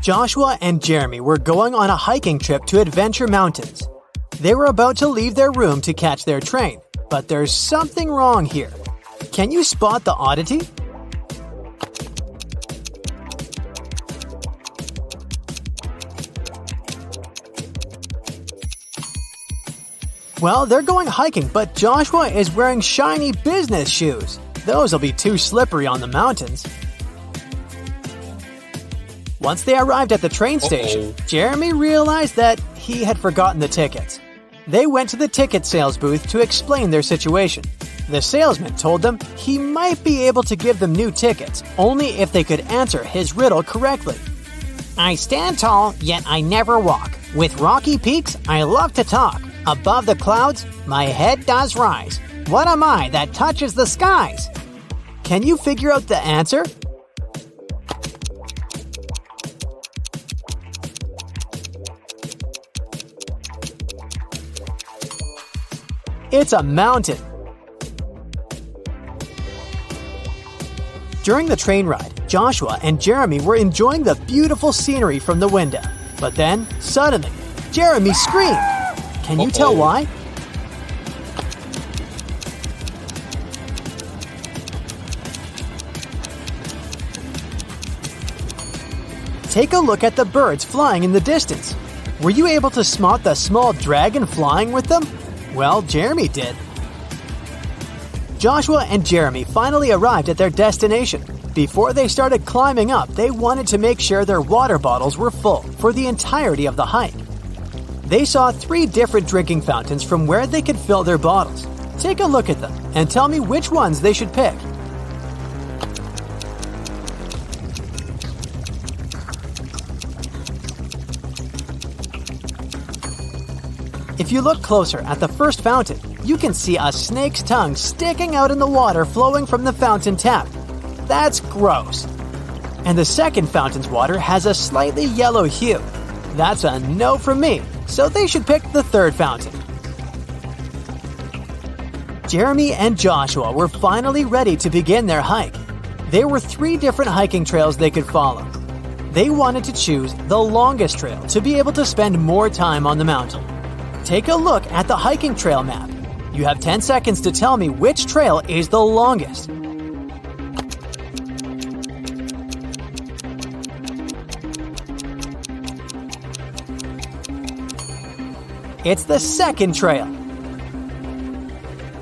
Joshua and Jeremy were going on a hiking trip to Adventure Mountains. They were about to leave their room to catch their train, but there's something wrong here. Can you spot the oddity? Well, they're going hiking, but Joshua is wearing shiny business shoes. Those will be too slippery on the mountains. Once they arrived at the train station, Uh-oh. Jeremy realized that he had forgotten the tickets. They went to the ticket sales booth to explain their situation. The salesman told them he might be able to give them new tickets only if they could answer his riddle correctly. I stand tall, yet I never walk. With rocky peaks, I love to talk. Above the clouds, my head does rise. What am I that touches the skies? Can you figure out the answer? It's a mountain. During the train ride, Joshua and Jeremy were enjoying the beautiful scenery from the window. But then, suddenly, Jeremy screamed. Can you tell Uh-oh. why? Take a look at the birds flying in the distance. Were you able to spot the small dragon flying with them? Well, Jeremy did. Joshua and Jeremy finally arrived at their destination. Before they started climbing up, they wanted to make sure their water bottles were full for the entirety of the hike. They saw three different drinking fountains from where they could fill their bottles. Take a look at them and tell me which ones they should pick. If you look closer at the first fountain, you can see a snake's tongue sticking out in the water flowing from the fountain tap. That's gross. And the second fountain's water has a slightly yellow hue. That's a no from me, so they should pick the third fountain. Jeremy and Joshua were finally ready to begin their hike. There were three different hiking trails they could follow. They wanted to choose the longest trail to be able to spend more time on the mountain. Take a look at the hiking trail map. You have 10 seconds to tell me which trail is the longest. It's the second trail.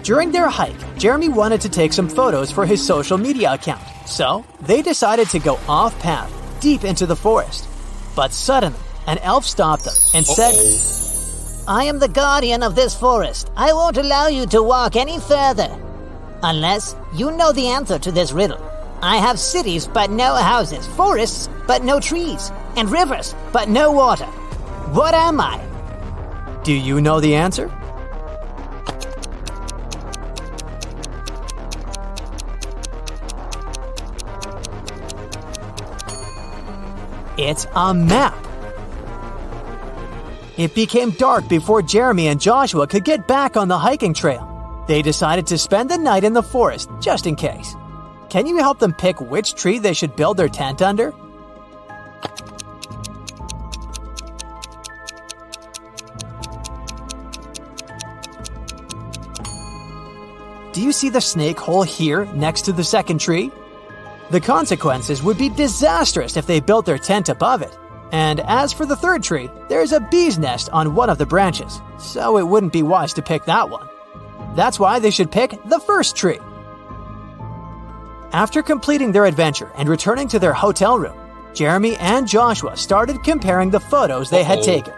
During their hike, Jeremy wanted to take some photos for his social media account, so they decided to go off path, deep into the forest. But suddenly, an elf stopped them and said, Uh-oh. I am the guardian of this forest. I won't allow you to walk any further. Unless you know the answer to this riddle. I have cities but no houses, forests but no trees, and rivers but no water. What am I? Do you know the answer? It's a map. It became dark before Jeremy and Joshua could get back on the hiking trail. They decided to spend the night in the forest just in case. Can you help them pick which tree they should build their tent under? Do you see the snake hole here next to the second tree? The consequences would be disastrous if they built their tent above it. And as for the third tree, there's a bee's nest on one of the branches, so it wouldn't be wise to pick that one. That's why they should pick the first tree. After completing their adventure and returning to their hotel room, Jeremy and Joshua started comparing the photos they had Uh-oh. taken.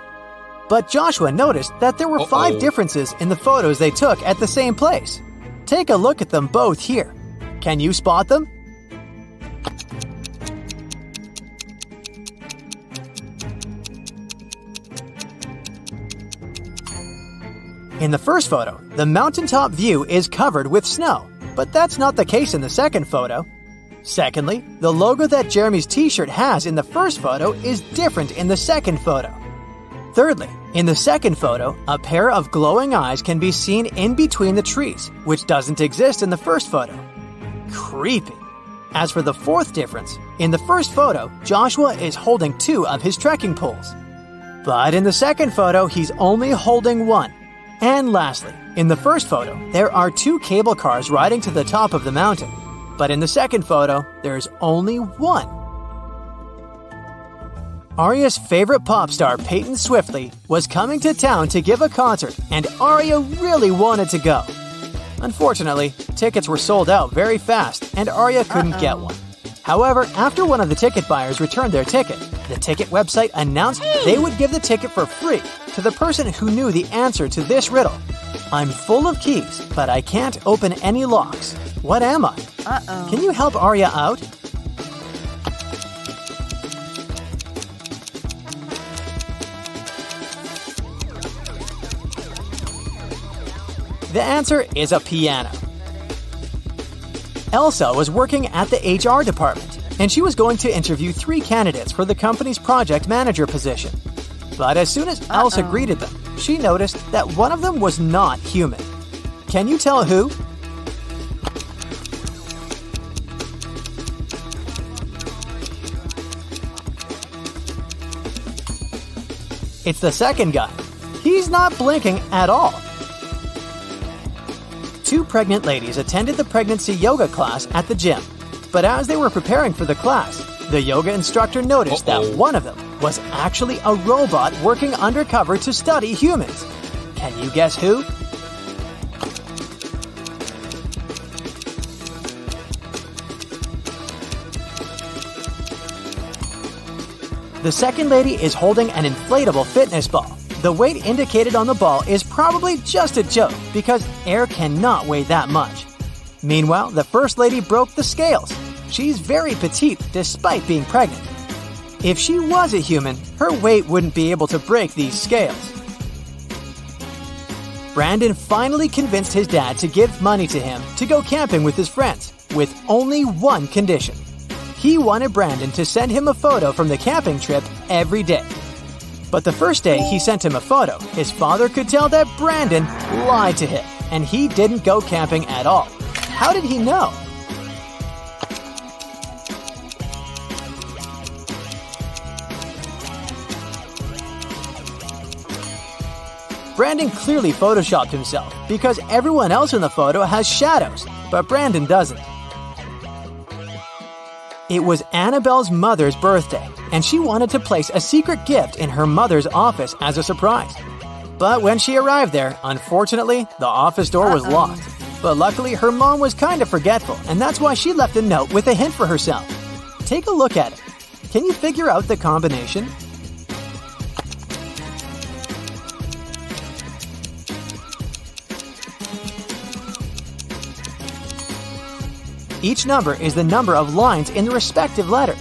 But Joshua noticed that there were five Uh-oh. differences in the photos they took at the same place. Take a look at them both here. Can you spot them? In the first photo, the mountaintop view is covered with snow, but that's not the case in the second photo. Secondly, the logo that Jeremy's t shirt has in the first photo is different in the second photo. Thirdly, in the second photo, a pair of glowing eyes can be seen in between the trees, which doesn't exist in the first photo. Creepy. As for the fourth difference, in the first photo, Joshua is holding two of his trekking poles. But in the second photo, he's only holding one. And lastly, in the first photo, there are two cable cars riding to the top of the mountain. But in the second photo, there's only one. Arya's favorite pop star, Peyton Swiftly, was coming to town to give a concert, and Arya really wanted to go. Unfortunately, tickets were sold out very fast, and Arya couldn't Uh-oh. get one. However, after one of the ticket buyers returned their ticket, the ticket website announced they would give the ticket for free to the person who knew the answer to this riddle. I'm full of keys, but I can't open any locks. What am I? Uh-oh. Can you help Arya out? The answer is a piano. Elsa was working at the HR department, and she was going to interview three candidates for the company's project manager position. But as soon as Uh-oh. Elsa greeted them, she noticed that one of them was not human. Can you tell who? It's the second guy. He's not blinking at all two pregnant ladies attended the pregnancy yoga class at the gym. But as they were preparing for the class, the yoga instructor noticed Uh-oh. that one of them was actually a robot working undercover to study humans. Can you guess who? The second lady is holding an inflatable fitness ball. The weight indicated on the ball is probably just a joke because air cannot weigh that much. Meanwhile, the First Lady broke the scales. She's very petite despite being pregnant. If she was a human, her weight wouldn't be able to break these scales. Brandon finally convinced his dad to give money to him to go camping with his friends, with only one condition. He wanted Brandon to send him a photo from the camping trip every day. But the first day he sent him a photo, his father could tell that Brandon lied to him, and he didn't go camping at all. How did he know? Brandon clearly photoshopped himself because everyone else in the photo has shadows, but Brandon doesn't. It was Annabelle's mother's birthday, and she wanted to place a secret gift in her mother's office as a surprise. But when she arrived there, unfortunately, the office door was locked. But luckily, her mom was kind of forgetful, and that's why she left a note with a hint for herself. Take a look at it. Can you figure out the combination? Each number is the number of lines in the respective letter.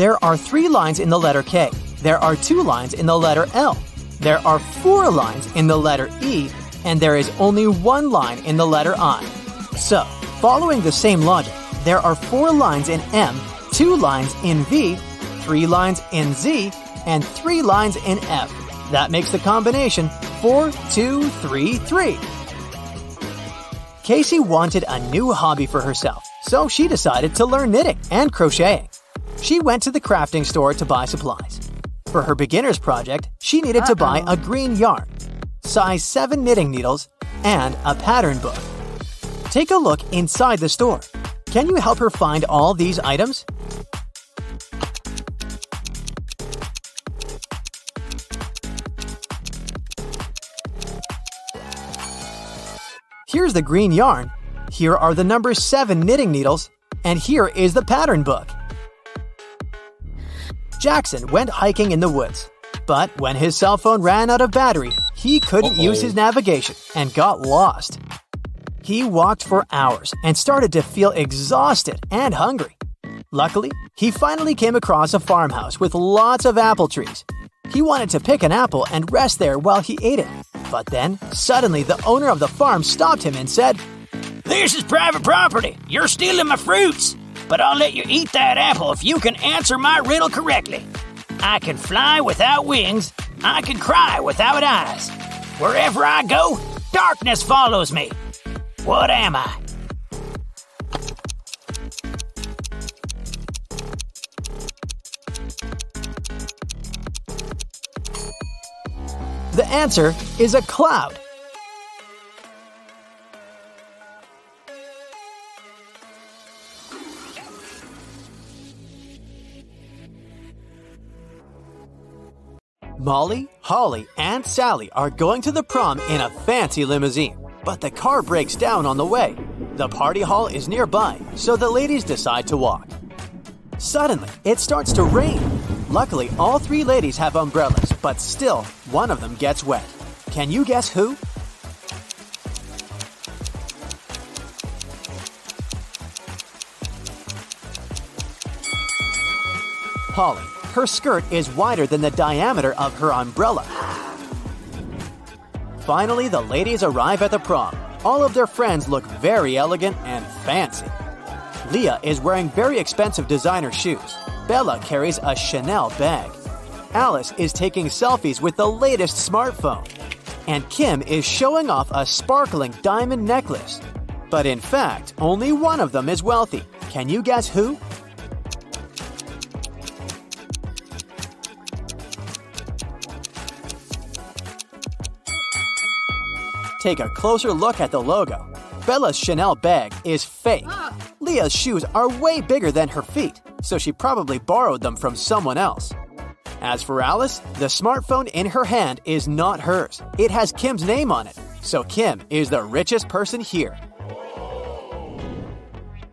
There are three lines in the letter K. There are two lines in the letter L. There are four lines in the letter E, and there is only one line in the letter I. So, following the same logic, there are four lines in M, two lines in V, three lines in Z, and three lines in F. That makes the combination 4, 2, 3, 3. Casey wanted a new hobby for herself, so she decided to learn knitting and crocheting. She went to the crafting store to buy supplies. For her beginner's project, she needed Uh-oh. to buy a green yarn, size 7 knitting needles, and a pattern book. Take a look inside the store. Can you help her find all these items? Here's the green yarn. Here are the number 7 knitting needles. And here is the pattern book. Jackson went hiking in the woods. But when his cell phone ran out of battery, he couldn't Uh-oh. use his navigation and got lost. He walked for hours and started to feel exhausted and hungry. Luckily, he finally came across a farmhouse with lots of apple trees. He wanted to pick an apple and rest there while he ate it. But then, suddenly, the owner of the farm stopped him and said, This is private property. You're stealing my fruits but I'll let you eat that apple if you can answer my riddle correctly. I can fly without wings, I can cry without eyes. Wherever I go, darkness follows me. What am I? The answer is a cloud. Molly, Holly, and Sally are going to the prom in a fancy limousine, but the car breaks down on the way. The party hall is nearby, so the ladies decide to walk. Suddenly, it starts to rain. Luckily, all three ladies have umbrellas, but still, one of them gets wet. Can you guess who? Holly. Her skirt is wider than the diameter of her umbrella. Finally, the ladies arrive at the prom. All of their friends look very elegant and fancy. Leah is wearing very expensive designer shoes. Bella carries a Chanel bag. Alice is taking selfies with the latest smartphone. And Kim is showing off a sparkling diamond necklace. But in fact, only one of them is wealthy. Can you guess who? Take a closer look at the logo. Bella's Chanel bag is fake. Leah's shoes are way bigger than her feet, so she probably borrowed them from someone else. As for Alice, the smartphone in her hand is not hers. It has Kim's name on it, so Kim is the richest person here.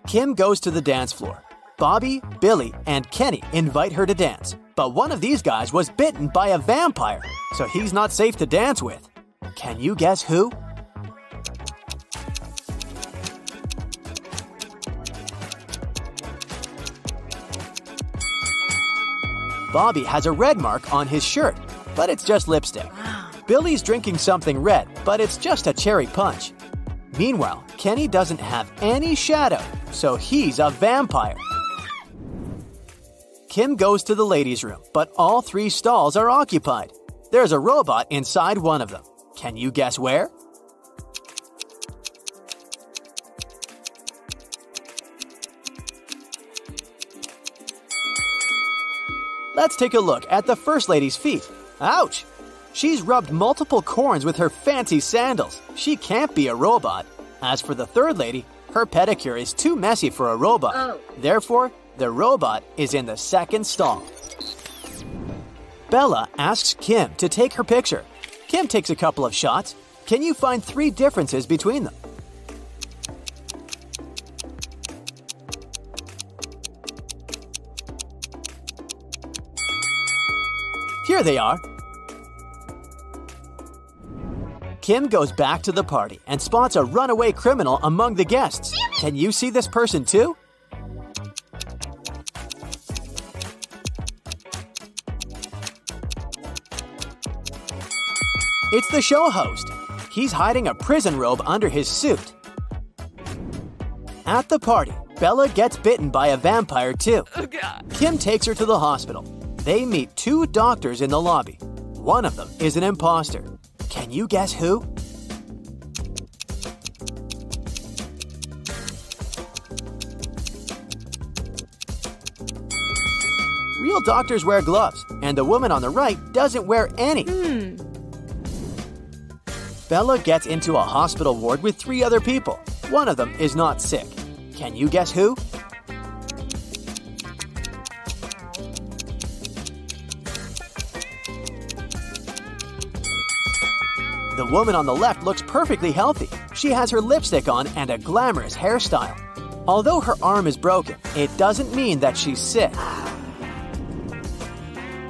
Kim goes to the dance floor. Bobby, Billy, and Kenny invite her to dance, but one of these guys was bitten by a vampire, so he's not safe to dance with. Can you guess who? Bobby has a red mark on his shirt, but it's just lipstick. Billy's drinking something red, but it's just a cherry punch. Meanwhile, Kenny doesn't have any shadow, so he's a vampire. Kim goes to the ladies' room, but all three stalls are occupied. There's a robot inside one of them. Can you guess where? Let's take a look at the First Lady's feet. Ouch! She's rubbed multiple corns with her fancy sandals. She can't be a robot. As for the Third Lady, her pedicure is too messy for a robot. Oh. Therefore, the robot is in the second stall. Bella asks Kim to take her picture. Kim takes a couple of shots. Can you find three differences between them? Here they are. Kim goes back to the party and spots a runaway criminal among the guests. Can you see this person too? It's the show host. He's hiding a prison robe under his suit. At the party, Bella gets bitten by a vampire too. Oh, Kim takes her to the hospital. They meet two doctors in the lobby. One of them is an imposter. Can you guess who? Real doctors wear gloves, and the woman on the right doesn't wear any. Hmm. Bella gets into a hospital ward with three other people. One of them is not sick. Can you guess who? The woman on the left looks perfectly healthy. She has her lipstick on and a glamorous hairstyle. Although her arm is broken, it doesn't mean that she's sick.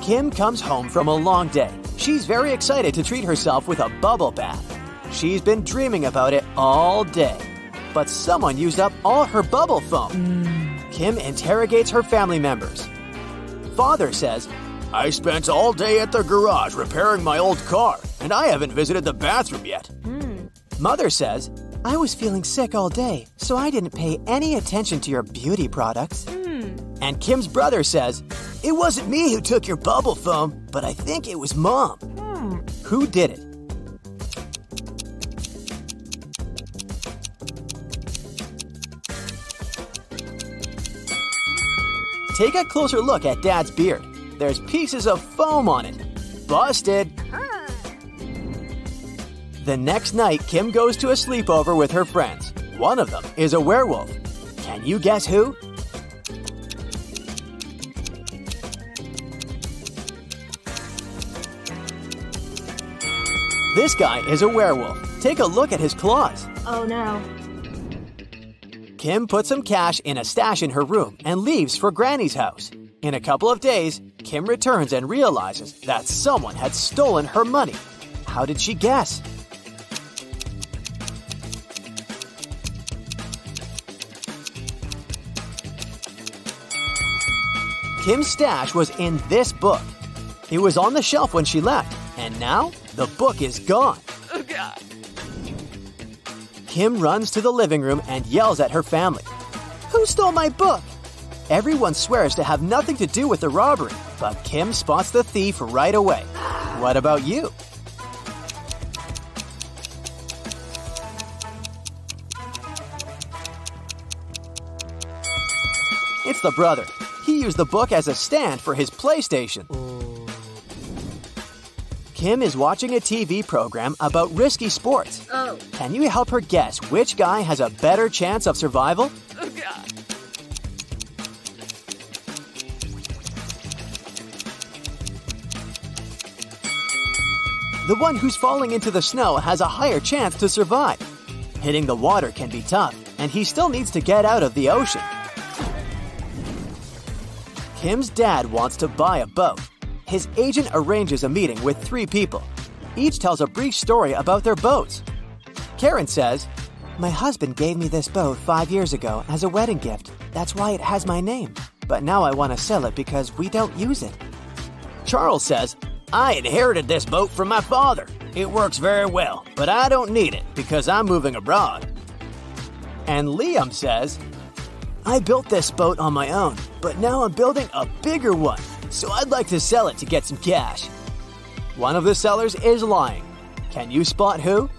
Kim comes home from a long day. She's very excited to treat herself with a bubble bath. She's been dreaming about it all day. But someone used up all her bubble foam. Mm. Kim interrogates her family members. Father says, I spent all day at the garage repairing my old car, and I haven't visited the bathroom yet. Hmm. Mother says, I was feeling sick all day, so I didn't pay any attention to your beauty products. Hmm. And Kim's brother says, It wasn't me who took your bubble foam, but I think it was mom. Hmm. Who did it? Take a closer look at Dad's beard. There's pieces of foam on it. Busted! The next night, Kim goes to a sleepover with her friends. One of them is a werewolf. Can you guess who? This guy is a werewolf. Take a look at his claws. Oh no. Kim puts some cash in a stash in her room and leaves for Granny's house. In a couple of days, Kim returns and realizes that someone had stolen her money. How did she guess? Kim's stash was in this book. It was on the shelf when she left, and now the book is gone. Oh god. Kim runs to the living room and yells at her family. Who stole my book? Everyone swears to have nothing to do with the robbery, but Kim spots the thief right away. What about you? It's the brother. He used the book as a stand for his PlayStation. Kim is watching a TV program about risky sports. Oh. Can you help her guess which guy has a better chance of survival? Oh god. The one who's falling into the snow has a higher chance to survive. Hitting the water can be tough, and he still needs to get out of the ocean. Kim's dad wants to buy a boat. His agent arranges a meeting with three people. Each tells a brief story about their boats. Karen says, My husband gave me this boat five years ago as a wedding gift. That's why it has my name. But now I want to sell it because we don't use it. Charles says, I inherited this boat from my father. It works very well, but I don't need it because I'm moving abroad. And Liam says, I built this boat on my own, but now I'm building a bigger one, so I'd like to sell it to get some cash. One of the sellers is lying. Can you spot who?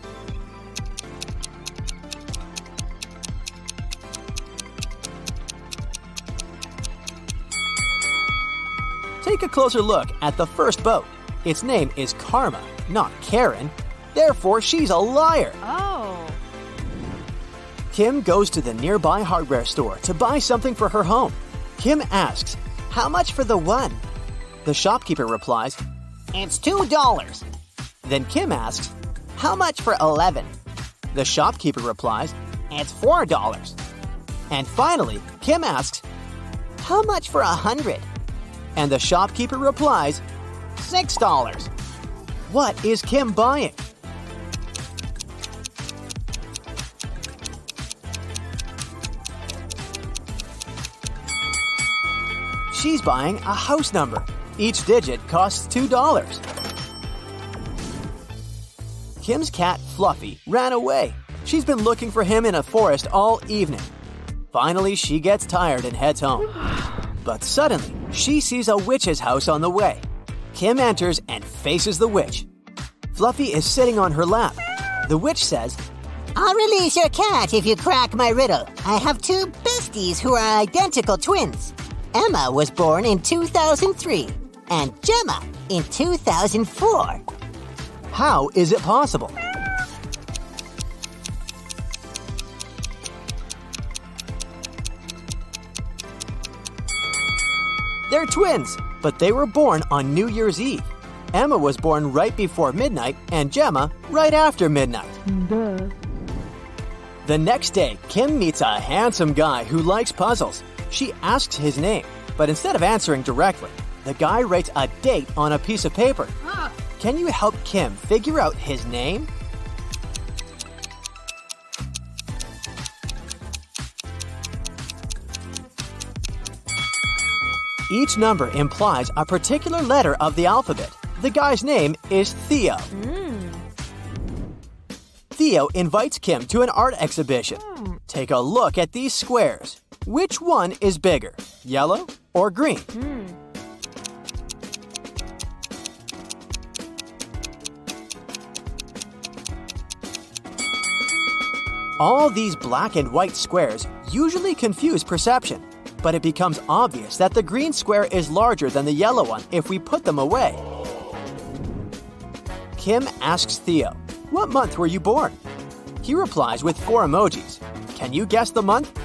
Take a closer look at the first boat. Its name is Karma, not Karen. Therefore, she's a liar. Oh. Kim goes to the nearby hardware store to buy something for her home. Kim asks, How much for the one? The shopkeeper replies, It's two dollars. Then Kim asks, How much for 11? The shopkeeper replies, It's four dollars. And finally, Kim asks, How much for a hundred? and the shopkeeper replies, Six dollars. What is Kim buying? She's buying a house number. Each digit costs $2. Kim's cat, Fluffy, ran away. She's been looking for him in a forest all evening. Finally, she gets tired and heads home. But suddenly, she sees a witch's house on the way. Kim enters and faces the witch. Fluffy is sitting on her lap. The witch says, I'll release your cat if you crack my riddle. I have two besties who are identical twins. Emma was born in 2003 and Gemma in 2004. How is it possible? They're twins, but they were born on New Year's Eve. Emma was born right before midnight and Gemma right after midnight. Duh. The next day, Kim meets a handsome guy who likes puzzles. She asks his name, but instead of answering directly, the guy writes a date on a piece of paper. Can you help Kim figure out his name? Each number implies a particular letter of the alphabet. The guy's name is Theo. Hmm. Theo invites Kim to an art exhibition. Hmm. Take a look at these squares. Which one is bigger, yellow or green? Hmm. All these black and white squares usually confuse perception, but it becomes obvious that the green square is larger than the yellow one if we put them away. Kim asks Theo, What month were you born? He replies with four emojis. Can you guess the month?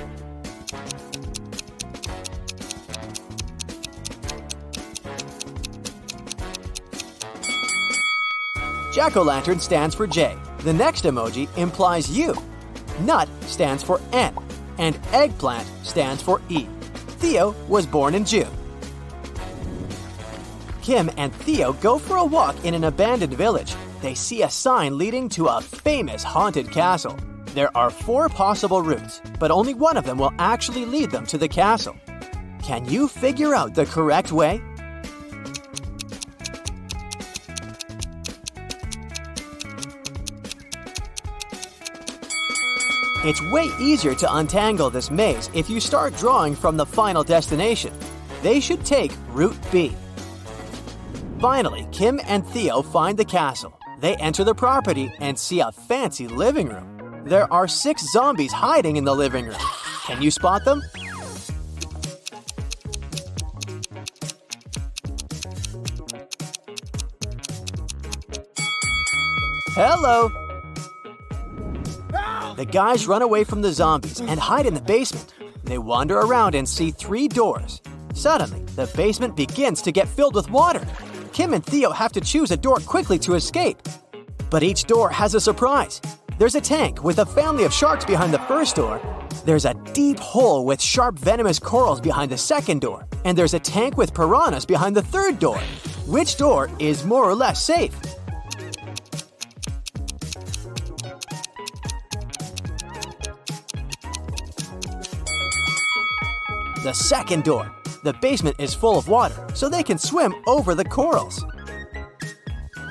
Jack o' lantern stands for J. The next emoji implies U. Nut stands for N, and eggplant stands for E. Theo was born in June. Kim and Theo go for a walk in an abandoned village. They see a sign leading to a famous haunted castle. There are four possible routes, but only one of them will actually lead them to the castle. Can you figure out the correct way? It's way easier to untangle this maze if you start drawing from the final destination. They should take Route B. Finally, Kim and Theo find the castle. They enter the property and see a fancy living room. There are six zombies hiding in the living room. Can you spot them? Hello! The guys run away from the zombies and hide in the basement. They wander around and see three doors. Suddenly, the basement begins to get filled with water. Kim and Theo have to choose a door quickly to escape. But each door has a surprise. There's a tank with a family of sharks behind the first door. There's a deep hole with sharp venomous corals behind the second door. And there's a tank with piranhas behind the third door. Which door is more or less safe? The second door. The basement is full of water, so they can swim over the corals.